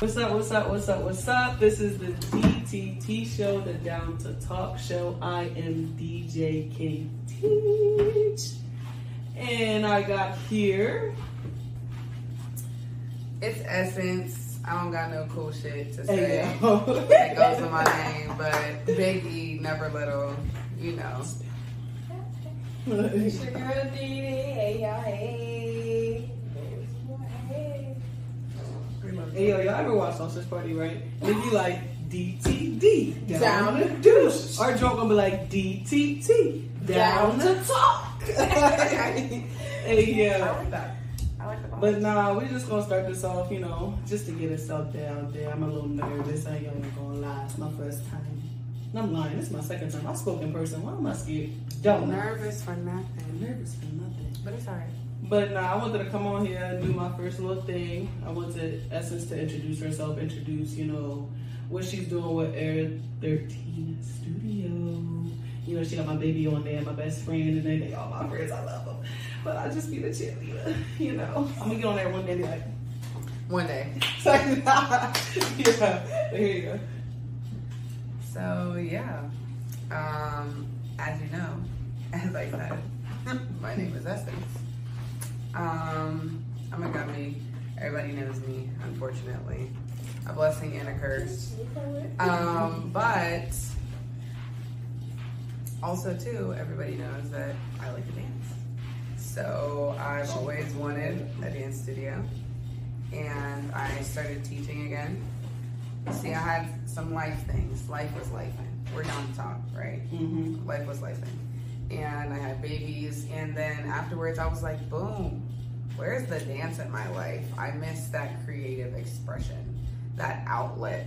What's up, what's up, what's up, what's up? This is the DTT show, the Down to Talk show. I am DJ King Teach. And I got here. It's Essence. I don't got no cool shit to say. Hey, it goes with my name, but Big E, never little, you know. It's your Dee Dee. Hey y'all, hey. Hey. Hey, yo, y'all ever watch Sausage Party, right? They be like DTD, down, Down to to deuce. Our joke gonna be like DTT, down, Down to talk. hey, I yeah. like that. I like the vibe. But nah, we just gonna start this off, you know, just to get us out there, out there. I'm a little nervous. I ain't gonna lie. It's my first time. And I'm lying. This is my second time. I spoke in person. Why am I scared? Don't nervous for I'm nothing. nervous for nothing. But it's alright. But nah, I wanted to come on here and do my first little thing. I wanted Essence to introduce herself, introduce, you know, what she's doing with Era 13 Studio. You know, she got my baby on there, my best friend, and then they all my friends. I love them. But I just be the cheerleader, you know. I'm gonna get on there one day and be like, One day. yeah, there you go. So yeah. Um, as you know, as I said, my name is Essence. Um, I'm a Gunby. Everybody knows me, unfortunately. A blessing and a curse. Um, but also too, everybody knows that I like to dance. So I've always wanted a dance studio, and I started teaching again. See, I had some life things. Life was life. We're down to talk, right? Mm-hmm. Life was life. And I had babies, and then afterwards, I was like, boom. Where's the dance in my life? I miss that creative expression, that outlet.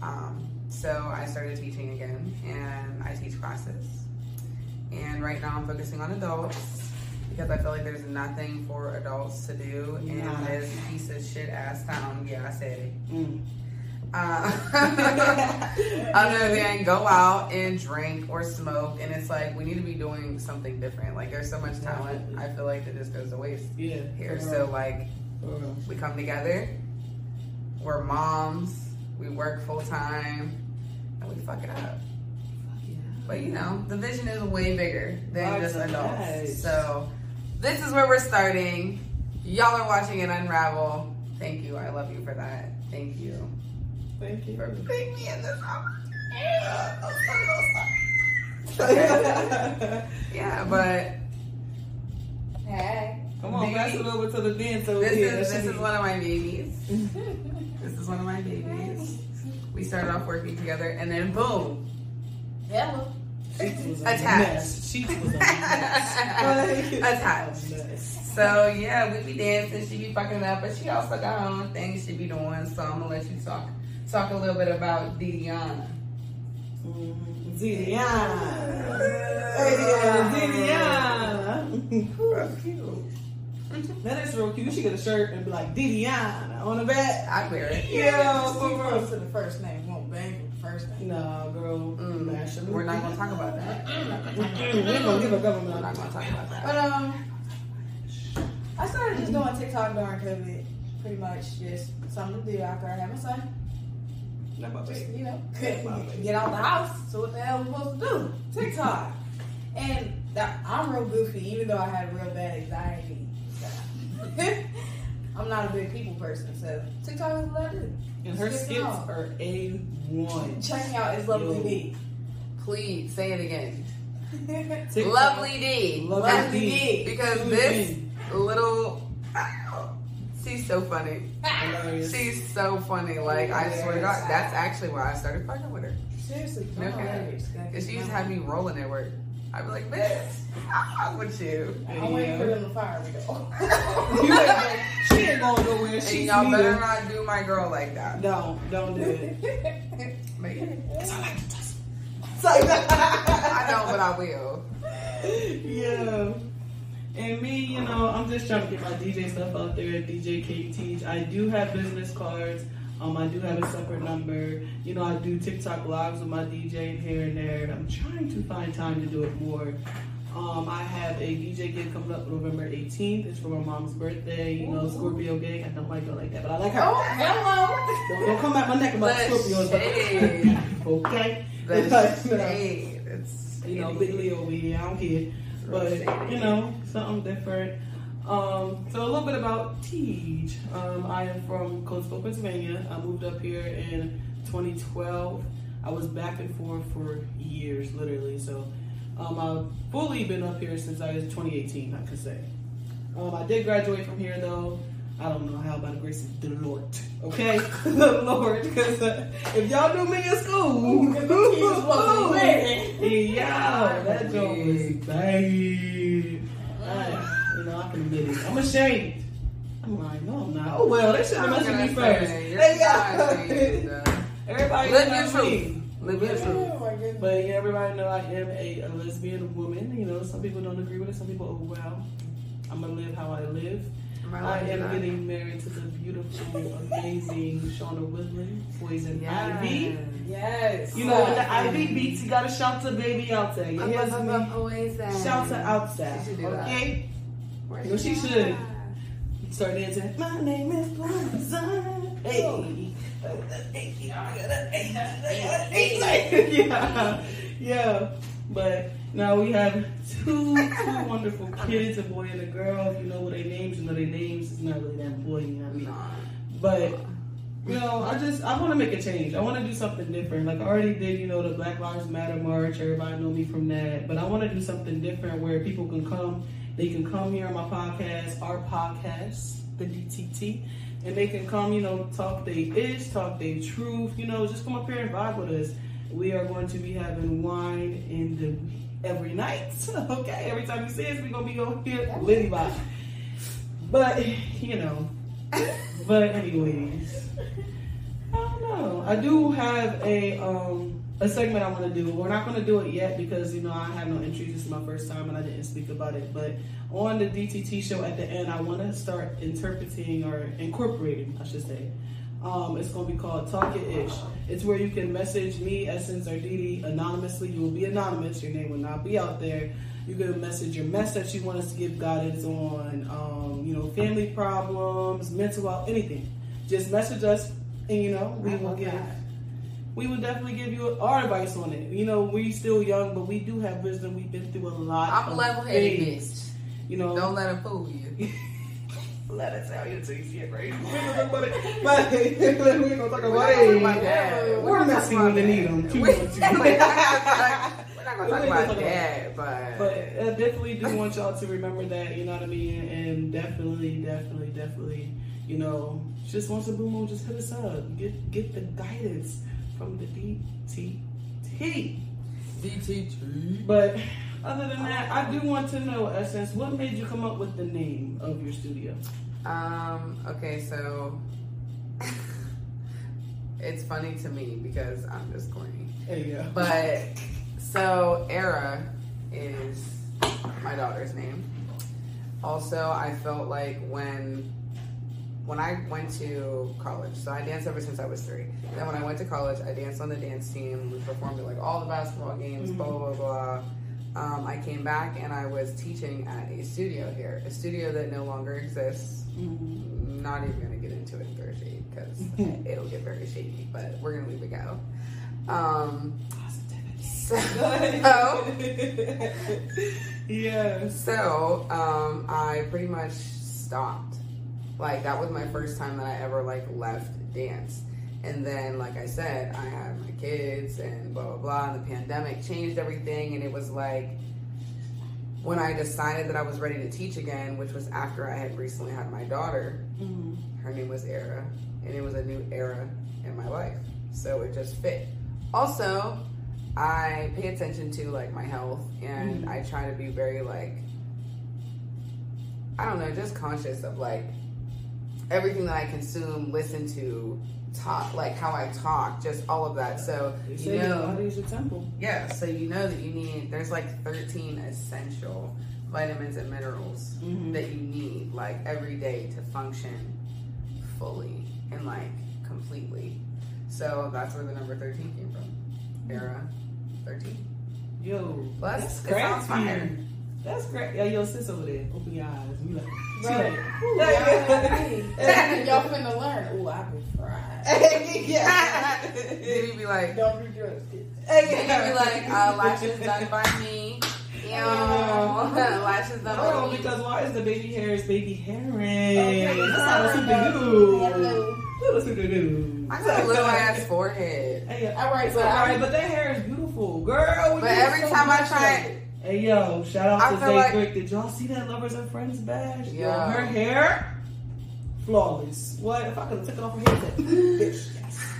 Um, so I started teaching again, and I teach classes. And right now I'm focusing on adults because I feel like there's nothing for adults to do in Nah. this piece of shit ass town. Yeah, I said it. Mm. Uh, other than go out and drink or smoke, and it's like we need to be doing something different. Like there's so much talent, I feel like that just goes to waste Yeah. here. So like we come together, we're moms, we work full time, and we fuck it up. But you know, the vision is way bigger than just adults. So this is where we're starting. Y'all are watching it unravel. Thank you. I love you for that. Thank you Thank you. for putting me in this Yeah, but Hey. Come on, Me? pass it over to the dance over this here. is That this is one of my babies. This is one of my babies. We started off working together, and then boom, Hello. Sheets a Attached. mess. Was a mess. Attached. So yeah, we be dancing, she be fucking up, but she also got her own thing she be doing. So I'm gonna let you talk talk a little bit about Didiana. Zidiana. Hey, Zidiana. That's cute. That is real cute. You should get a shirt and be like Didiana on the back. I wear it. Yeah, for keep real. to the first name. Won't bang with the first name. Nah, girl. Mm, Mash we're not gonna talk about that. We're not gonna talk about We ain't gonna give a We're not gonna talk about that. But um, I started just doing TikTok during COVID. Pretty much just something to do after I had my son. Not my Just, baby. you know, couldn't get out the house. So what the hell am I supposed to do? TikTok. and that, I'm real goofy, even though I had real bad anxiety. I'm not a big people person, so TikTok is what I do. And her Skip skits off. are a one. Check me out, it's Lovely Yo. D. Please say it again. TikTok. Lovely D. Lovely Lovely D. D. Because Lovely this D. little, she's so funny. She's so funny. Like I swear to God, that's actually why I started fucking with her. Seriously, No don't cap. hilarious. Cause she used to have me rolling at work. I'd be like, bitch, I'm with you. I'm waiting for them to fire me though. You ain't gonna- she ain't going nowhere. And She's y'all better not do my girl like that. Don't, don't do it. But yeah, It's like to test. I know, but I will. yeah. And me, you know, I'm just trying to get my DJ stuff out there at DJ K Teach. I do have business cards. Um, I do have a separate number. You know, I do TikTok lives with my DJ here and there. I'm trying to find time to do it more. Um, I have a DJ gig coming up November 18th. It's for my mom's birthday. You know, Scorpio gang. I don't like her like that, but I like her. Oh, hello. Don't, don't come at my neck about The Scorpios. shade. okay? The Because, shade. It's You know, big Leo over here. I don't care. But, you know, something different. Um, so a little bit about Teej. Um, I am from Coatesville, Pennsylvania. I moved up here in 2012. I was back and forth for years, literally. So um, I've fully been up here since I was 2018, I could say. Um, I did graduate from here though. I don't know how by the grace of the Lord, okay, the Lord. Because uh, if y'all knew me in school, kids wasn't ready. yeah, that joke was bad. I, you know, I can admit it. I'm ashamed. I'm like, no, I'm not. Oh well, they should have mentioned me first. They got everybody Live knows your me. truth. Live your truth. Oh my goodness. But yeah, everybody know I am a, a lesbian woman. You know, some people don't agree with it. Some people, oh well, I'm gonna live how I live. I am getting married to the beautiful, amazing Shauna Woodland, Poison Ivy. Yes. You know, when the Ivy beats, you gotta shout to baby out there. You I'm hear up, up, me? up, always there. Shout to out there, She that. okay? Where's No, she that? should. Start dancing. My name is Blossom. Hey. Oh. yeah, yeah. But now we have two two wonderful kids, a boy and a girl. If you know what their names, you know their names. It's not really that important, you know what I mean? But you know, I just I want to make a change. I want to do something different. Like I already did, you know, the Black Lives Matter march. Everybody know me from that. But I want to do something different where people can come. They can come here on my podcast, our podcast, the DTT, and they can come, you know, talk they ish, talk they truth. You know, just come up here and vibe with us. We are going to be having wine in the every night. okay, every time you see us, we're gonna be going here Liddy vibe. But you know. But anyways, I don't know. I do have a um a segment I want to do. We're not going to do it yet because you know I have no entries. This is my first time and I didn't speak about it. But on the DTT show at the end, I want to start interpreting or incorporating, I should say. Um, it's going to be called Talk It Ish. It's where you can message me, Essence, or Dee Dee anonymously. You will be anonymous. Your name will not be out there. You can message your mess that you want us to give guidance on, um, you know, family problems, mental health, anything. Just message us, and you know, we I will give. that. We will definitely give you our advice on it. You know, we still young, but we do have wisdom. We've been through a lot. I'm of level-headed, things. You know, Don't let him fool you. let us tell you until you see it, right? We ain't gonna talk about it. But we ain't gonna talk We're about not gonna talk about it. dad. We're not messy talking when you about need 'em. dad. Too We- much. We're not gonna talk about gonna but But I definitely do want y'all to remember that, you know what I mean? And definitely, definitely, definitely, you know, just once a blue moon, just hit us up. Get get the guidance from the DTT. DTT. But other than that, I do want to know, Essence, what made you come up with the name of your studio? Um, okay, so it's funny to me because I'm just corny. There you go. But so Era is my daughter's name. Also, I felt like when when I went to college, so I danced ever since I was three. Then when I went to college, I danced on the dance team. We performed at like all the basketball games, blah blah blah blah. Um, I came back and I was teaching at a studio here, a studio that no longer exists. Mhm. Not even gonna get into it in Thursday because it'll get very shady, but we're gonna leave it go. Um, so, yeah. so um, I pretty much stopped. Like that was my first time that I ever like left dance. And then, like I said, I had my kids and blah blah blah. And the pandemic changed everything, and it was like when I decided that I was ready to teach again, which was after I had recently had my daughter. Mhm. Her name was Era, and it was a new era in my life. So it just fit. Also, I pay attention to like my health, and Mhm. I try to be very like I don't know, just conscious of like everything that I consume, listen to, talk, like how I talk, just all of that. So you your know, body is your temple. yeah. So you know that you need. There's like 13 essential vitamins and minerals Mhm. that you need like every day to function fully and like completely. So that's where the number 13 came from. Era 13. Yo, Plus, that's it sounds crafty. fire. That's great. Yeah, yo, sis over there. Open your eyes. We Right. y'all, hey, finna learn. Ooh, I've been fried. yeah. Then you be like, Don't do drugs. then you be like, uh, lashes done by me. Ew. lashes done by Oh, me. because why is the baby hair is baby hairing? Okay, That's how it's sorry, supposed to do. Hello. That's what they do. I got a little ass forehead. Hey, yeah. All right, But, so all right, but that hair is beautiful, girl. But every so time I try- of it. Hey yo, shout out to Zay like- Brick. Did y'all see that Lovers and Friends bash? Yeah. her hair, flawless. What if I could have took it off her head? Bitch, yes.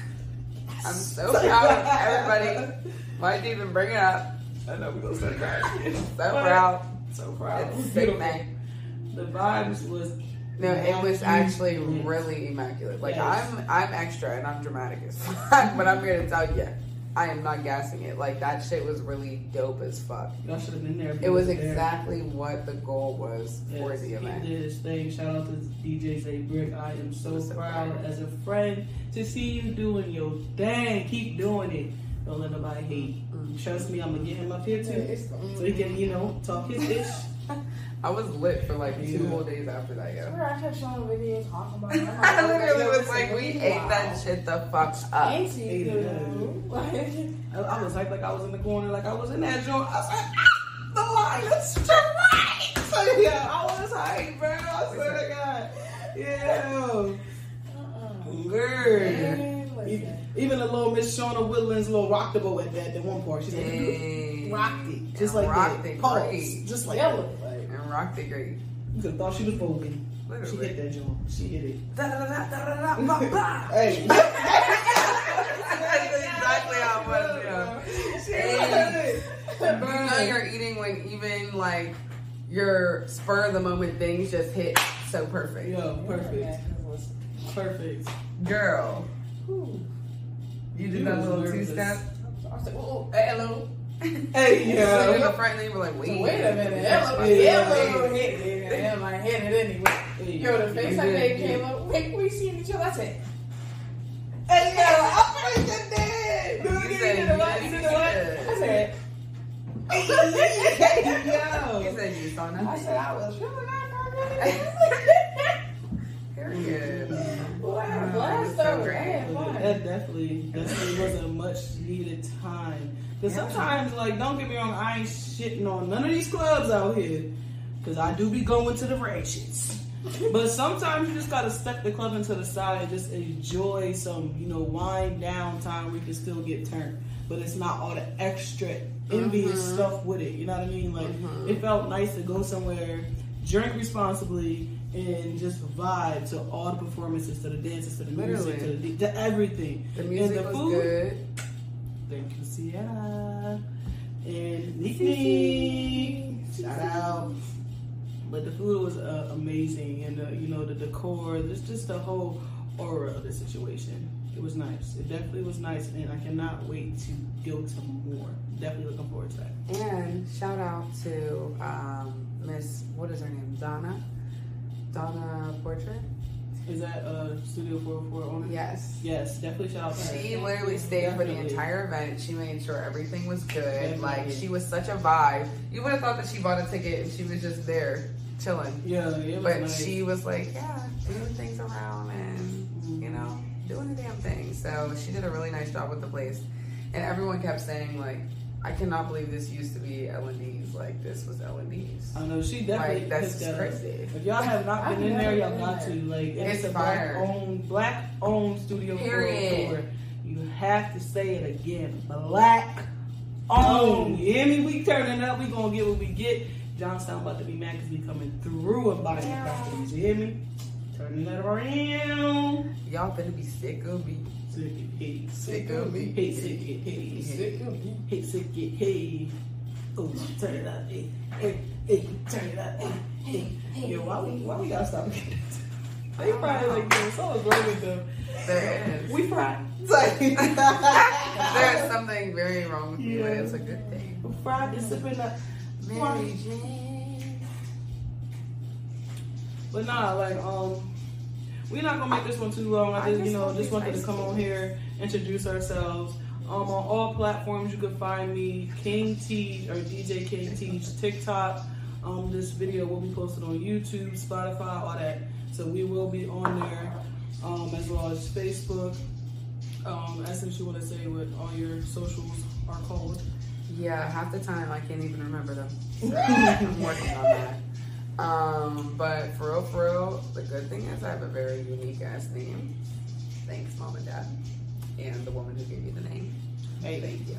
I'm so proud of everybody. Why'd you even bring it up? I know we gonna start crying. So proud. So proud. It's Beautiful. sickening. The vibes was No, it was actually really immaculate. Like Yes. I'm, I'm extra and I'm dramatic as fuck, but I'm here to tell you, I am not gassing it. Like that shit was really dope as fuck. Y'all should have been there. It was there. exactly what the goal was for Yes, the he event. did his thing. Shout out to DJ Zay Brick. I am so So proud as a friend to see you doing your thing. Keep doing it. Don't let nobody hate. Mm. Trust me, I'm gonna get him up here too, so he can, you know, talk his ish. I was lit for like two whole days after that, yo. I kept showing videos talking about it. I'm like, I literally yo, was like, we wow. ate that shit the fuck up. Ain't you Ate? Like, I, I was hyped like I was in the corner, like I was in that joint. I was like, ah, the Lions strike. So yeah, I was hyped, bro. I swear to God. Yeah. uh-uh. Good. Man. Even, even the little Miss Shauna Woodland's little rock the boat at that, that one part. She's like, Dang. rocked it. Just like Rocked that. it Pause. great. Just like Yellow, that. Like, rocked great. You could have thought she was voguing. She hit that joint. She hit it. Hey. That's exactly how it was, yo. She Hey. hit it. You know you're eating when even like your spur of the moment things just hit so perfect. Yo, perfect. Perfect. Girl, you did that little two step. I said, oh, hello. Hey, So you're in the yo. front and you were like, wait. So wait a minute. Hello. Yeah. Hello. Hit it. And I hit it anyway. Yo, the face I made you came up. Wait, we seen each other. I said, Hey, yo. I'm freaking dead. You Dude, said you did what? you You did did. what? I said, Hey, You said you saw I said I was feeling that for a minute. Period. Well, I had a Oh, blast it's so though. I great. had fun. That definitely, definitely was a much needed time. Because Yeah. sometimes, like, don't get me wrong, I ain't shitting on none of these clubs out here. Because I do be going to the ratchets. but sometimes you just gotta step the club into the side and just enjoy some, you know, wind down time where you can still get turned. But it's not all the extra envious Mhm. stuff with it. You know what I mean? Like, Mhm. it felt nice to go somewhere, drink responsibly, and just vibe to all the performances, to the dances, to the music, to, the, to everything. The music and the was food, good. Thank you, Sierra. And Nikki. Shout out. But the food was uh, amazing, and uh, you know the decor, just just the whole aura of the situation. It was nice. It definitely was nice, and I cannot wait to go to more. Definitely looking forward to that. And shout out to um, Miss, what is her name? Donna? Donna Portrait? Is that uh, Studio 404 owner? Yes. Yes, definitely shout out to her. She literally stayed for the entire event. She made sure everything was good. Definitely. Like she was such a vibe. You would have thought that she bought a ticket and she was just there chilling. Yeah, But nice. she was like, yeah, doing things around and you know, doing the damn thing. So she did a really nice job with the place. And everyone kept saying like, I cannot believe this used to be L and D's. Like this was L and D's. I know she definitely Like that's picked just that up. crazy. If y'all have not I've been in there, y'all got to. Like it's, It's a black owned black owned studio Period. 404. You have to say it again. Black owned. You hear me? We turning up, we gonna get what we get. Johnstown about to be mad because we coming through and buying the properties. You hear me? Turning that around. Y'all better be sick of me. Sick it, hey, Sick of me. hey, sick it, hey, Sick of me. hey, sick it, hey. Oh, turn it up, hey, hey, hey, turn it up, hey, hey. Yo, why we, why we gotta stop? They probably like, yo, something's wrong with them. There is. We fried. There's something very wrong with you, but it's a good thing. we fried this up. Mary Jane. But nah, like, um, we're not gonna make this one too long. I just, you know, just wanted to come on here, introduce ourselves. Um, on all platforms, you can find me King T or DJ King Teach, TikTok, Um, this video will be posted on YouTube, Spotify, all that. So we will be on there, um, as well as Facebook. Um, Essence, you want to say what all your socials are called? Yeah, half the time I can't even remember them. I'm working on that. Um, but for real, for real, the good thing is I have a very unique ass name. Thanks, mom and dad, and the woman who gave me the name. Hey, Thank you.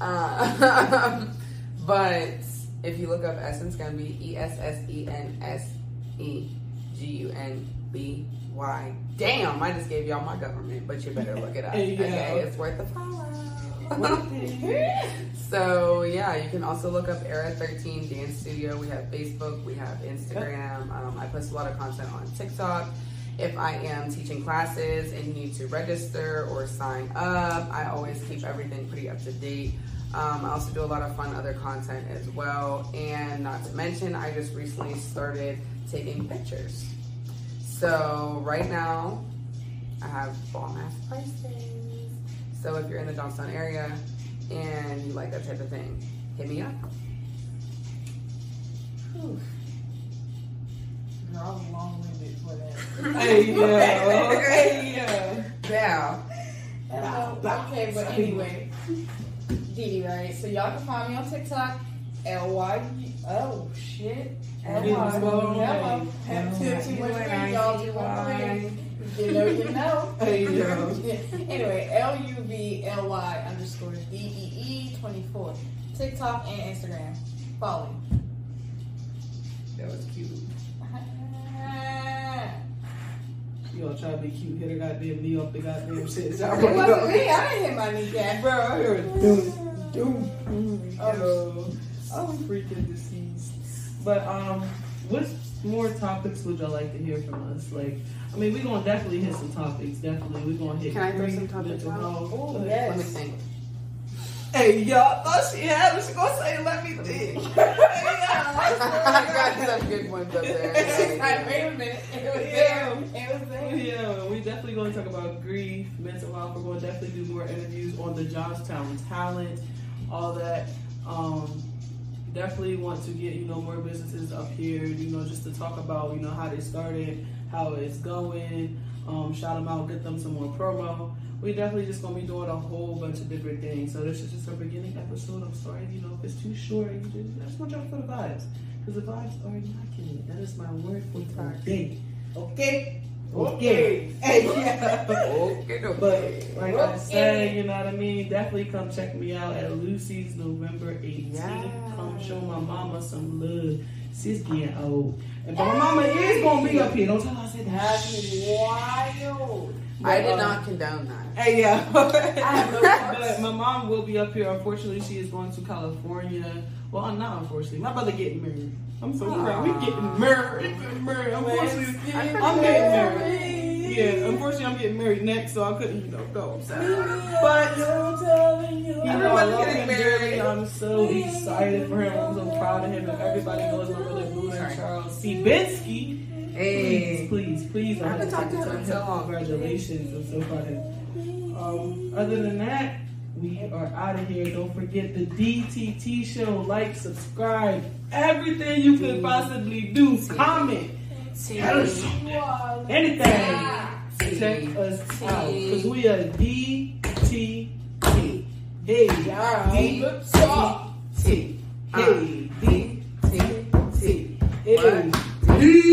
Uh, but if you look up Essence, be E S S E N S E G U N B Y. Damn, I just gave y'all my government, but you better look it up. Okay, it's worth a follow. so yeah, you can also look up Era 13 Dance Studio. We have Facebook, we have Instagram. Um, I post a lot of content on TikTok. If I am teaching classes and you need to register or sign up, I always keep everything pretty up to date. Um, I also do a lot of fun other content as well. And not to mention, I just recently started taking pictures. So right now, I have bomb ass prices. So if you're in the Johnstown area and you like that type of thing, hit me up. Whew. Girl, I was long-winded for that. Hey, yeah. Hey, yeah. Yeah. Um, okay, but anyway, Dee Dee, right? So y'all can find me on TikTok, L Y. Oh shit, L Yeah, Y. well, Yellow. Have two too much y'all too much green. You know, you know. Hey, yeah. anyway, L U V L Y underscore D E E twenty four. TikTok and Instagram. Follow me. That was cute. You all try to be cute, hit her goddamn knee off the goddamn shit. It wasn't me. I didn't hit my kneecap. Bro, I heard doom, doom. Oh. Oh, I'm freaking deceased. But um, what more topics would y'all like to hear from us? Like, I mean, we're gonna definitely hit some topics. Definitely, we're gonna hit. Can I throw some topics mental out? health. Oh, Go yes. Let me think. Hey, y'all thought she had it. She gonna say, "Let me think." hey, I got some good ones up there. Like, wait a minute. It was there. It was there. Yeah, we definitely going to talk about grief, mental health. We're going to definitely do more interviews on the Johnstown talent, all that. Um, definitely want to get you know more businesses up here. You know, just to talk about you know how they started, how it's going. Um, shout them out, get them some more promo. We definitely just gonna be doing a whole bunch of different things. So this is just our beginning episode. I'm sorry, you know, if it's too short. You just, I just want y'all feel the vibes because the vibes are immaculate. That is my word for today. Okay. Okay. Hey, yeah. Okay, But okay. like I said, you know what I mean? Definitely come check me out at Lucy's November 18th. Yeah. Come show my mama some love. She's getting old. And but my mama is gonna be up here. Don't tell her I said that. That's wild. I did But, uh, not condone that. Hey, yeah. but my mom will be up here. Unfortunately, she is going to California. Well, not unfortunately. My brother getting married. I'm so proud. We getting married. Getting married. Unfortunately, I'm I'm getting married. Yeah, unfortunately, I'm getting married next, so I couldn't, you know, go. But you're telling you. know, I love him dearly. I'm so excited for him. I'm so proud of him. And everybody knows my brother Blue and. Charles Sibinski. Hey. Please, please, please. I haven't talked to him so long. Congratulations. I'm so proud of him. Um, other than that, we are out of here. Don't forget the DTT show. Like, subscribe, everything you can possibly do. Comment, tell us something. anything. Check us oh, out. Because we are DTT. Hey, y'all. DTT. Hey, DTT. Hey, DTT.